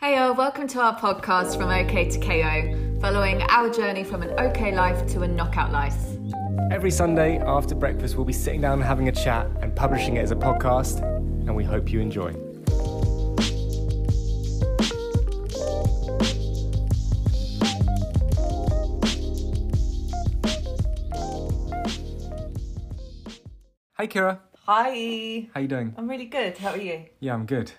Hey, welcome to our podcast from OK to KO, following our journey from an OK life to a knockout life. Every Sunday after breakfast, we'll be sitting down and having a chat and publishing it as a podcast, and we hope you enjoy. Hi, Kira. Hi. How you doing? I'm really good. How are you? Yeah, I'm good.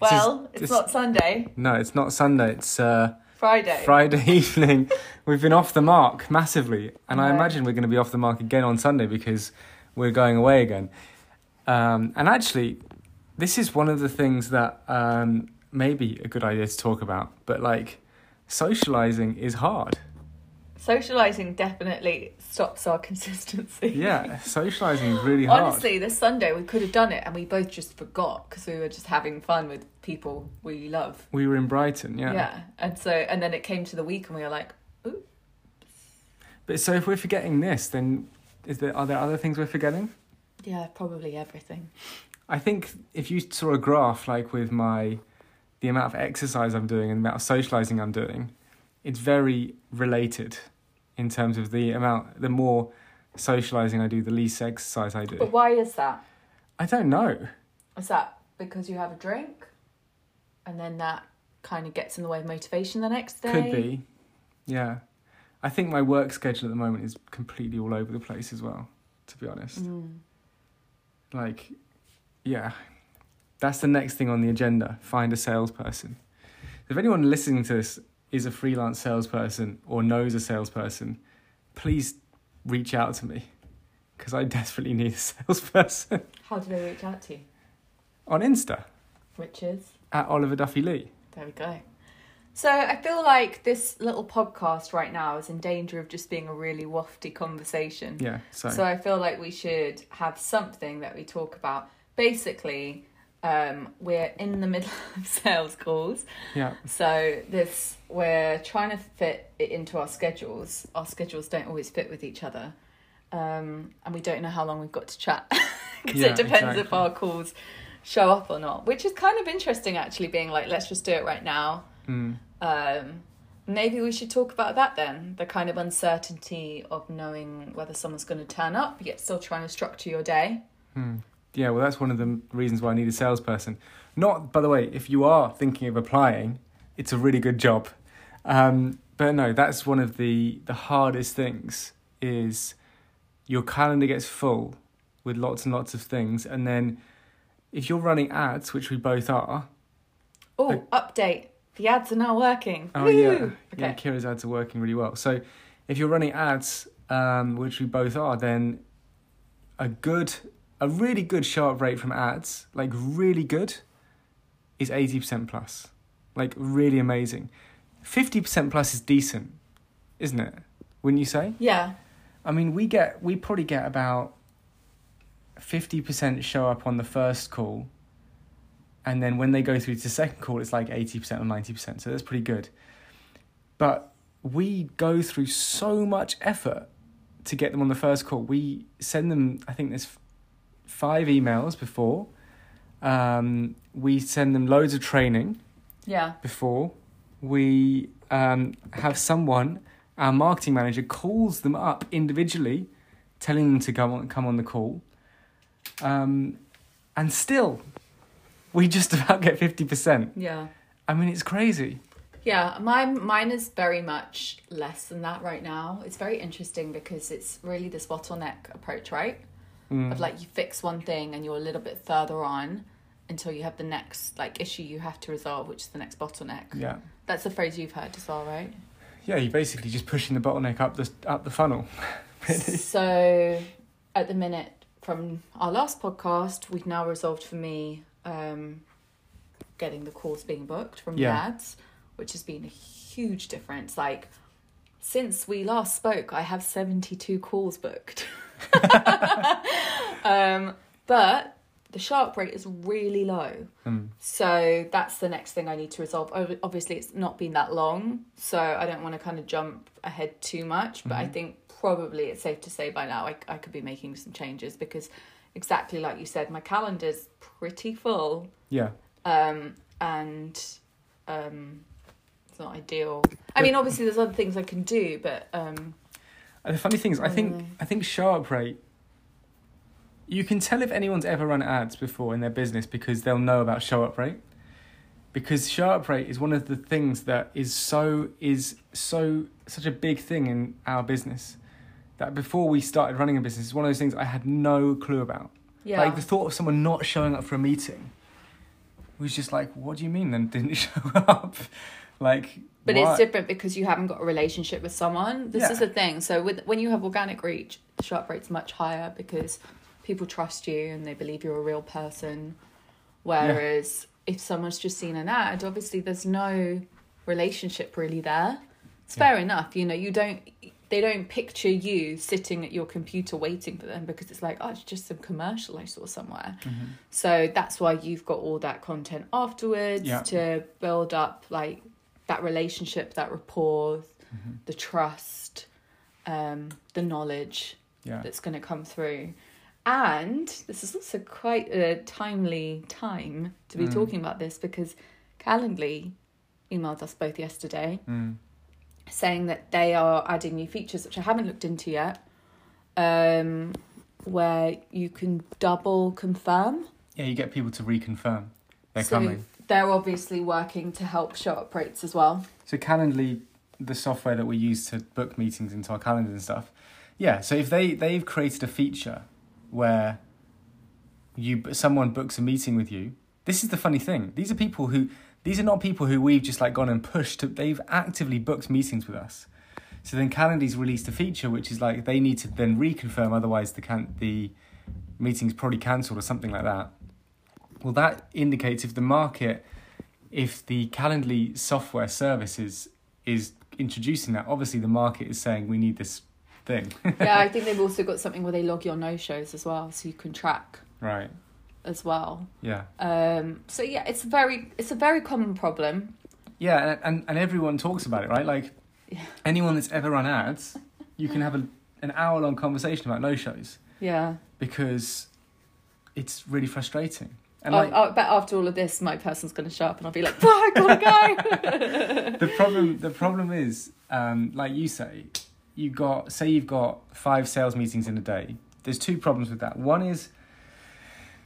Well, it's this- not Sunday, No, it's not Sunday. It's uh, Friday. Friday evening. We've been off the mark massively, and I imagine we're going to be off the mark again on Sunday because we're going away again. Um, and actually, this is one of the things that um, may be a good idea to talk about. But like, socializing is hard. Socializing definitely stops our consistency. Yeah, socializing is really hard. Honestly, this Sunday we could have done it and we both just forgot because we were just having fun with people we love. we were in Brighton, yeah. Yeah. And so, and then it came to the week and we were like, ooh, But so if we're forgetting this, then is there are there other things we're forgetting? yeah, probably everything. I think if you saw a graph like with my the amount of exercise I'm doing and the amount of socializing I'm doing, it's very related in terms of the amount the more socializing I do, the least exercise I do. But why is that? I don't know. Is that because you have a drink and then that kind of gets in the way of motivation the next day? Could be. Yeah. I think my work schedule at the moment is completely all over the place as well, to be honest. Mm. Like yeah. That's the next thing on the agenda. Find a salesperson. If anyone listening to this is a freelance salesperson or knows a salesperson, please reach out to me because I desperately need a salesperson How do they reach out to you? on Insta Which is? at Oliver Duffy Lee. There we go. So I feel like this little podcast right now is in danger of just being a really wafty conversation. Yeah, so, So I feel like we should have something that we talk about. Basically, um, we're in the middle of sales calls. yeah, So this we're trying to fit it into our schedules. Our schedules don't always fit with each other, um, and we don't know how long we've got to chat because Yeah, it depends if our calls show up or not. Which is kind of interesting, actually. Being like, let's just do it right now. mm, Um, maybe we should talk about that then. The kind of uncertainty of knowing whether someone's going to turn up, yet still trying to structure your day. mm. Yeah. Well, that's one of the reasons why I need a salesperson. Not, by the way, if you are thinking of applying, it's a really good job. Um, but no, that's one of the the hardest things is your calendar gets full with lots and lots of things, and then if you're running ads, which we both are. Oh, update! The ads are now working. Oh Woo! yeah, yeah. Okay. Kira's ads are working really well. So if you're running ads, um, which we both are, then a good, a really good show up rate from ads, like really good, is eighty percent plus, like really amazing. Fifty percent plus is decent, isn't it? Wouldn't you say? Yeah. I mean, we get we probably get about fifty percent show up on the first call, and then when they go through to the second call, it's like eighty percent or ninety percent. So that's pretty good. But we go through so much effort to get them on the first call. We send them. I think there's five emails before. Um, we send them loads of training Yeah. before. We um, have someone, our marketing manager, calls them up individually, telling them to come on, come on the call. Um, and still, we just about get 50%. Yeah. I mean, it's crazy. Yeah, mine mine is very much less than that right now. It's very interesting because it's really this bottleneck approach, right? Mm. Of like you fix one thing and you're a little bit further on until you have the next like issue you have to resolve, which is the next bottleneck. Yeah. That's the phrase you've heard as well, right? Yeah, you're basically just pushing the bottleneck up the, up the funnel. really. So at the minute from our last podcast, we've now resolved for me um, getting the calls being booked from Yeah. the ads, which has been a huge difference. Like since we last spoke, I have 72 calls booked. um, but the show up rate is really low. Mm. So that's the next thing I need to resolve. Obviously, it's not been that long, so I don't want to kind of jump ahead too much. But I Mhm. think probably it's safe to say by now I, I could be making some changes because exactly like you said, my calendar's pretty full. Yeah. Um, and um, it's not ideal. I mean, obviously, there's other things I can do, but um, And the funny thing is, I think Mm. I think show up rate. You can tell if anyone's ever run ads before in their business because they'll know about show up rate. Because show up rate is one of the things that is so is so such a big thing in our business that before we started running a business, it's one of those things I had no clue about. yeah, Like the thought of someone not showing up for a meeting was just like, what do you mean then didn't show up? Like But why? it's different because you haven't got a relationship with someone. This Yeah. is the thing. So with when you have organic reach, the show up rate's much higher because people trust you and they believe you're a real person. Whereas if someone's just seen an ad, obviously there's no relationship really there. It's Yeah. fair enough, you know, you don't they don't picture you sitting at your computer waiting for them because it's like, oh, it's just some commercial I saw somewhere. Mhm. So that's why you've got all that content afterwards Yeah. to build up like that relationship, that rapport, Mhm. the trust, um, the knowledge Yeah. that's going to come through. And this is also quite a timely time to be Mm. talking about this because Calendly emailed us both yesterday Mm. saying that they are adding new features, which I haven't looked into yet, um, where you can double confirm. Yeah, you get people to reconfirm they're so coming. they're obviously working to help show up rates as well. So Calendly, the software that we use to book meetings into our calendars and stuff. Yeah, so if they they've created a feature where you someone books a meeting with you, this is the funny thing. These are people who these are not people who we've just like gone and pushed. To, they've actively booked meetings with us. So then Calendly's released a feature which is like they need to then reconfirm, otherwise the can the meeting's probably cancelled or something like that. Well, that indicates if the market, if the Calendly software services is, introducing that, obviously the market is saying we need this thing. yeah, I think they've also got something where they log your no shows as well, so you can track right. as well. Yeah. Um, so yeah, it's very it's a very common problem. Yeah, and, and, and everyone talks about it, right? Like Yeah. anyone that's ever run ads, you can have a, an hour long conversation about no shows Yeah, because it's really frustrating. And I, like, I bet after all of this, my person's going to show up, and I'll be like, "Oh, I gotta go." the problem the problem is um, like you say you got say you've got five sales meetings in a day. There's two problems with that. One is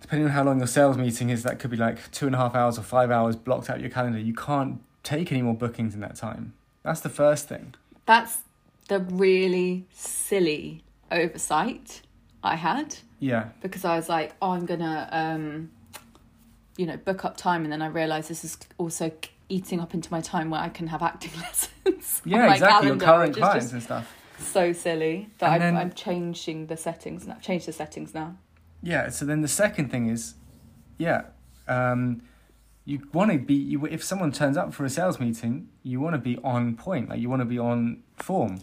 depending on how long your sales meeting is that could be like two and a half hours or five hours blocked out your calendar. You can't take any more bookings in that time. That's the first thing. That's the really silly oversight I had. Yeah. Because I was like, "Oh, I'm gonna, um, you know, book up time," and then I realize this is also eating up into my time where I can have acting lessons. yeah exactly your current clients and stuff so silly that I'm, then- I'm changing the settings now. Change the settings now. Yeah. So then the second thing is, yeah, um, you want to be. You if someone turns up for a sales meeting, you want to be on point. Like you want to be on form.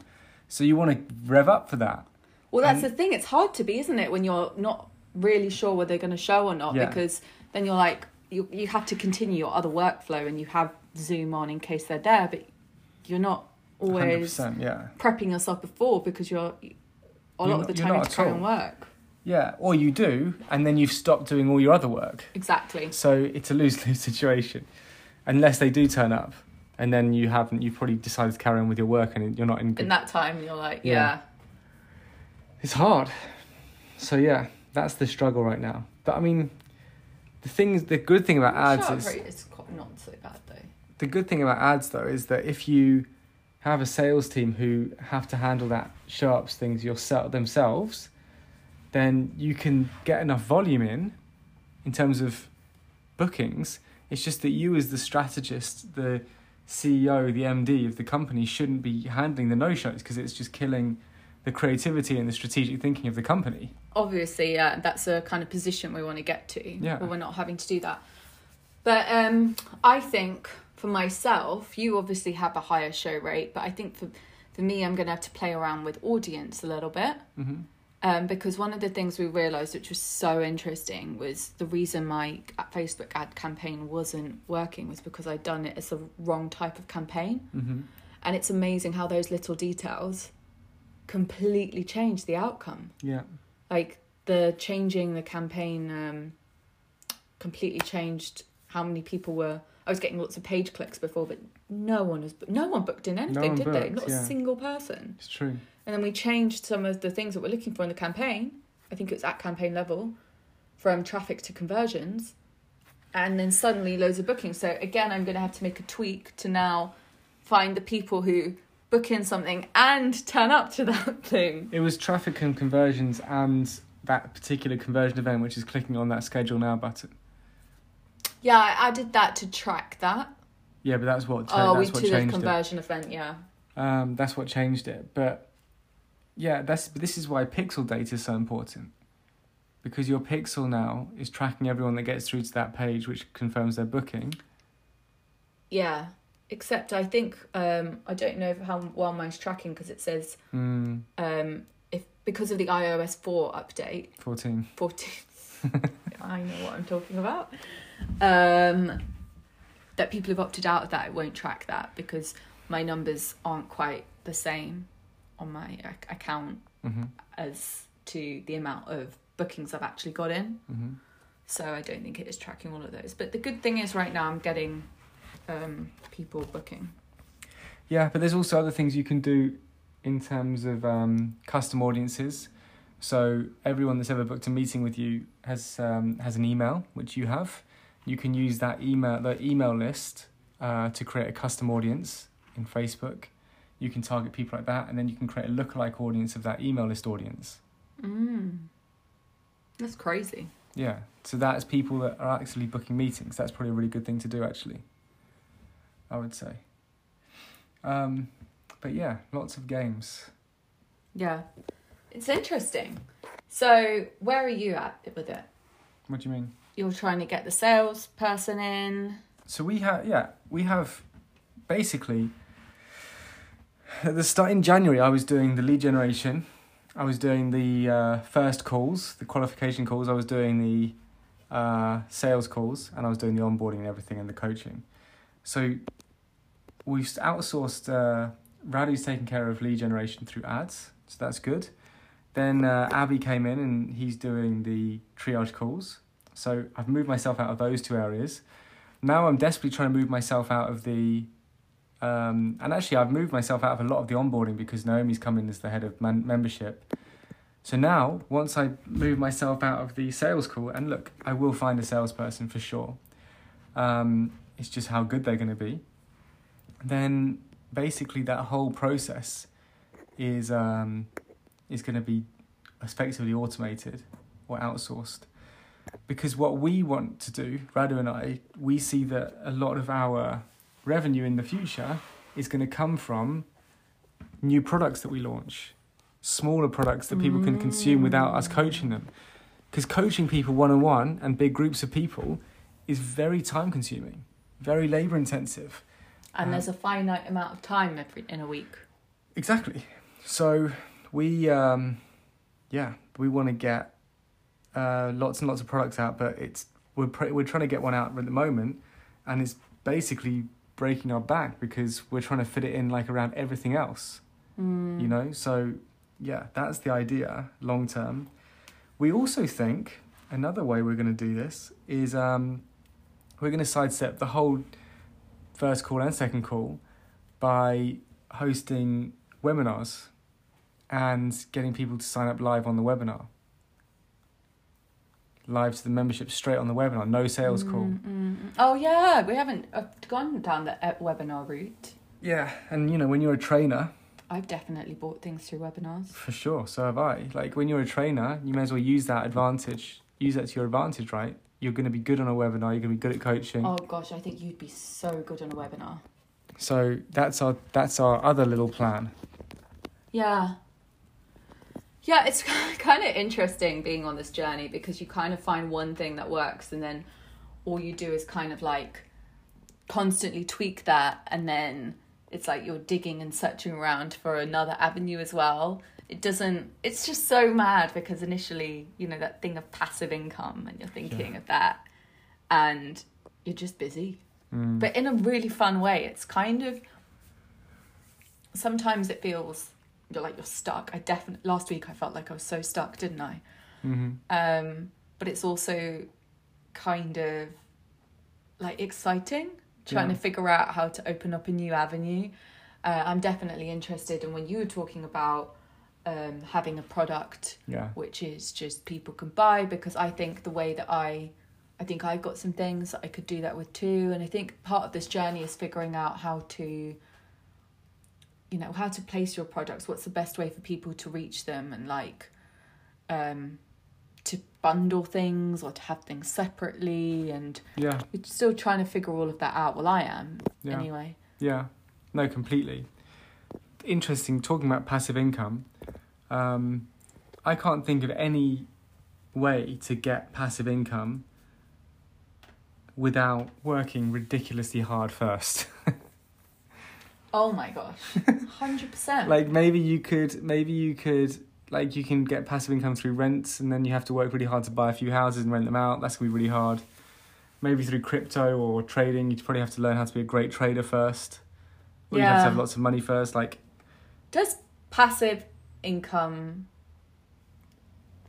So you want to rev up for that. Well, that's And- the thing. It's hard to be, isn't it, when you're not really sure whether they're going to show or not, Yeah. because then you're like, you you have to continue your other workflow, and you have Zoom on in case they're there, but you're not always yeah. prepping yourself before because you're a lot You're of the time you have to carry on work. Yeah. Or you do, and then you've stopped doing all your other work. Exactly. So it's a lose lose situation, unless they do turn up, and then you haven't. You've probably decided to carry on with your work, and you're not in. Good, In that time, you're like, Yeah. yeah, It's hard. So yeah, that's the struggle right now. But I mean, the things, the good thing about ads is rate is quite not so bad though. the good thing about ads though is that if you have a sales team who have to handle that show ups things yourself themselves, then you can get enough volume in, in terms of bookings. It's just that you as the strategist, the CEO, the MD of the company shouldn't be handling the no shows because it's just killing the creativity and the strategic thinking of the company. obviously yeah that's a kind of position we want to get to Yeah. where we're not having to do that but um i think for myself you obviously have a higher show rate but i think for for me i'm going to have to play around with audience a little bit Mm-hmm. um, because one of the things we realized which was so interesting was the reason my facebook ad campaign wasn't working was because i'd done it as the wrong type of campaign Mm-hmm. and it's amazing how those little details completely change the outcome Yeah. like the changing the campaign um completely changed how many people were I was getting lots of page clicks before, but no one was no one booked in anything, one did they? Not yeah. a single person. It's true. And then we changed some of the things that we're looking for in the campaign. I think it was at campaign level, from traffic to conversions, and then suddenly loads of bookings. So again, I'm going to have to make a tweak to now find the people who book in something and turn up to that thing. It was traffic and conversions and that particular conversion event, which is clicking on that schedule now button. Yeah, I added that to track that. Yeah, but that's what oh, we that's what to the changed it. conversion event. Yeah. Um, that's what changed it. But yeah, that's this is why pixel data is so important. Because your pixel now is tracking everyone that gets through to that page, which confirms their booking. Yeah. Except I think um, I don't know how well mine's tracking because it says Mm, um, if because of the iOS four update, 14. 14 I know what I'm talking about. Um, that people have opted out of that, it won't track that because my numbers aren't quite the same on my ac- account hmm as to the amount of bookings I've actually got in. hmm So I don't think it is tracking all of those. But the good thing is right now I'm getting um, people booking. Yeah, but there's also other things you can do in terms of um, custom audiences. So everyone that's ever booked a meeting with you has um, has an email which you have. You can use that email the email list uh, to create a custom audience in Facebook. You can target people like that, and then you can create a lookalike audience of that email list audience. Mm. That's crazy. Yeah, so that's people that are actually booking meetings. That's probably a really good thing to do, actually. I would say. Um, but yeah, lots of games. Yeah. It's interesting. So where are you at with it? What do you mean? You're trying to get the sales person in. So we have, yeah, we have basically at the start in January. I was doing the lead generation. I was doing the uh, first calls, the qualification calls. I was doing the uh, sales calls, and I was doing the onboarding and everything and the coaching. So we've outsourced. Uh, Radu's taking care of lead generation through ads, so that's good. Then uh, Abby came in and he's doing the triage calls. So I've moved myself out of those two areas. Now I'm desperately trying to move myself out of the, um, and actually I've moved myself out of a lot of the onboarding because Naomi's come in as the head of man- membership. So now, once I move myself out of the sales call, and look, I will find a salesperson for sure. Um, it's just how good they're going to be. Then basically that whole process is um, is going to be effectively automated or outsourced. Because what we want to do, Radu and I, we see that a lot of our revenue in the future is going to come from new products that we launch, smaller products that people can consume without us coaching them. Because coaching people one on one and big groups of people is very time consuming, very labor intensive. And Uh, there's a finite amount of time every in a week. Exactly. So we, um, yeah, we want to get uh, lots and lots of products out, but it's we're pr- we're trying to get one out at the moment, and it's basically breaking our back because we're trying to fit it in like around everything else. Mm. You know, so yeah, that's the idea long term. We also think another way we're going to do this is um, we're going to sidestep the whole first call and second call by hosting webinars and getting people to sign up live on the webinar. Live to the membership straight on the webinar, no sales call. Mm, mm, mm. Oh yeah, we haven't gone down the uh, webinar route. Yeah, and you know, when you're a trainer, I've definitely bought things through webinars. For sure, so have I. Like when you're a trainer, you may as well use that advantage. Use that to your advantage, right? You're going to be good on a webinar. You're going to be good at coaching. Oh gosh, I think you'd be so good on a webinar. So that's our that's our other little plan. Yeah. Yeah, it's kind of interesting being on this journey because you kind of find one thing that works and then all you do is kind of like constantly tweak that and then it's like you're digging and searching around for another avenue as well. It doesn't it's just so mad because initially, you know, that thing of passive income and you're thinking Yeah. of that and you're just busy. Mm. But in a really fun way. It's kind of sometimes it feels you're like you're stuck. I definitely last week I felt like I was so stuck, didn't I? hmm Um, but it's also kind of like exciting trying Yeah. to figure out how to open up a new avenue. Uh, I'm definitely interested. And when you were talking about um, having a product Yeah. which is just people can buy, because I think the way that I, I think I've got some things that I could do that with too. And I think part of this journey is figuring out how to, you know, how to place your products. What's the best way for people to reach them, and like, um, to bundle things or to have things separately and Yeah. we're still trying to figure all of that out. Well, I am Yeah. anyway. Yeah, no, completely. Interesting. Talking about passive income, um, I can't think of any way to get passive income without working ridiculously hard first. Oh my gosh, hundred percent. like maybe you could, maybe you could, like you can get passive income through rents, and then you have to work really hard to buy a few houses and rent them out. That's gonna be really hard. Maybe through crypto or trading, you'd probably have to learn how to be a great trader first. Or you have to Yeah. have lots of money first. Like Does passive income?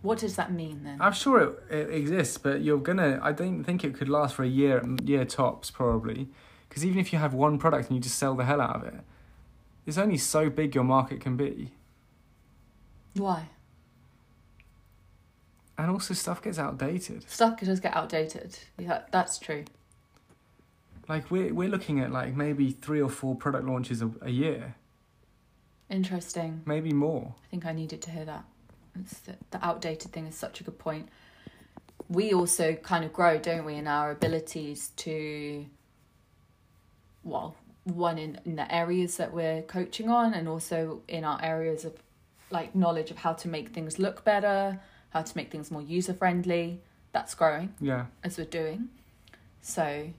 What does that mean then? I'm sure it, it exists, but you're gonna. I don't think it could last for a year, year tops probably, because even if you have one product and you just sell the hell out of it, it's only so big your market can be, Why? and also stuff gets outdated. Stuff does get outdated. Yeah, that's true. Like we're we're looking at like maybe three or four product launches a, a year, Interesting. maybe more. I think I needed to hear that. It's the, the outdated thing is such a good point. We also kind of grow, don't we, in our abilities to, well, one in, in the areas that we're coaching on, and also in our areas of like knowledge of how to make things look better, how to make things more user friendly. That's growing Yeah, as we're doing. So,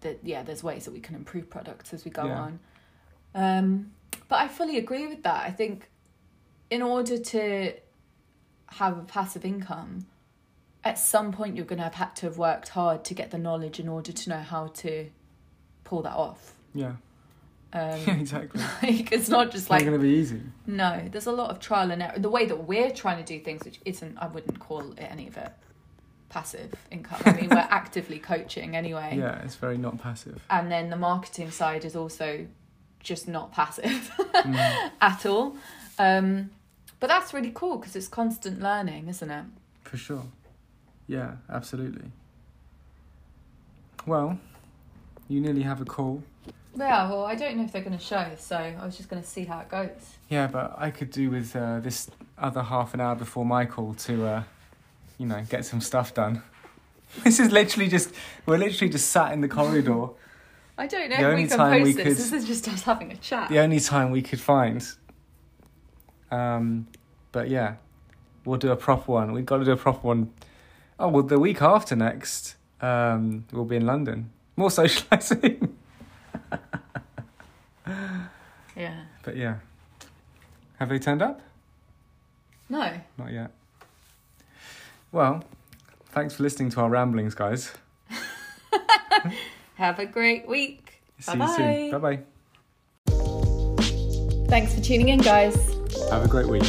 that yeah, there's ways that we can improve products as we go Yeah. on. Um, but I fully agree with that. I think in order to have a passive income, at some point you're going to have had to have worked hard to get the knowledge in order to know how to pull that off. yeah, Um, yeah, exactly. like it's not just It's like not gonna be easy. no, there's a lot of trial and error. The way that we're trying to do things, which isn't, I wouldn't call it any of it passive income. I mean, we're actively coaching anyway. Yeah, it's very not passive. And then the marketing side is also just not passive Mm, at all. Um, but that's really cool because it's constant learning, isn't it? for sure. Yeah, absolutely. Well, you nearly have a call. Yeah, well, I don't know if they're going to show, so I was just going to see how it goes. Yeah, but I could do with uh, this other half an hour before my call to, uh, you know, get some stuff done. This is literally just, we're literally just sat in the corridor. I don't know The if only we can time post we this. could- This is just us having a chat. the only time we could find. Um, but yeah, we'll do a proper one. We've got to do a proper one. Oh, well, the week after next, um, we'll be in London. More socialising. Yeah. but yeah. Have they turned up? No. Not yet. Well, thanks for listening to our ramblings, guys. Have a great week. See you Bye-bye. soon. Bye bye. Thanks for tuning in, guys. Have a great week.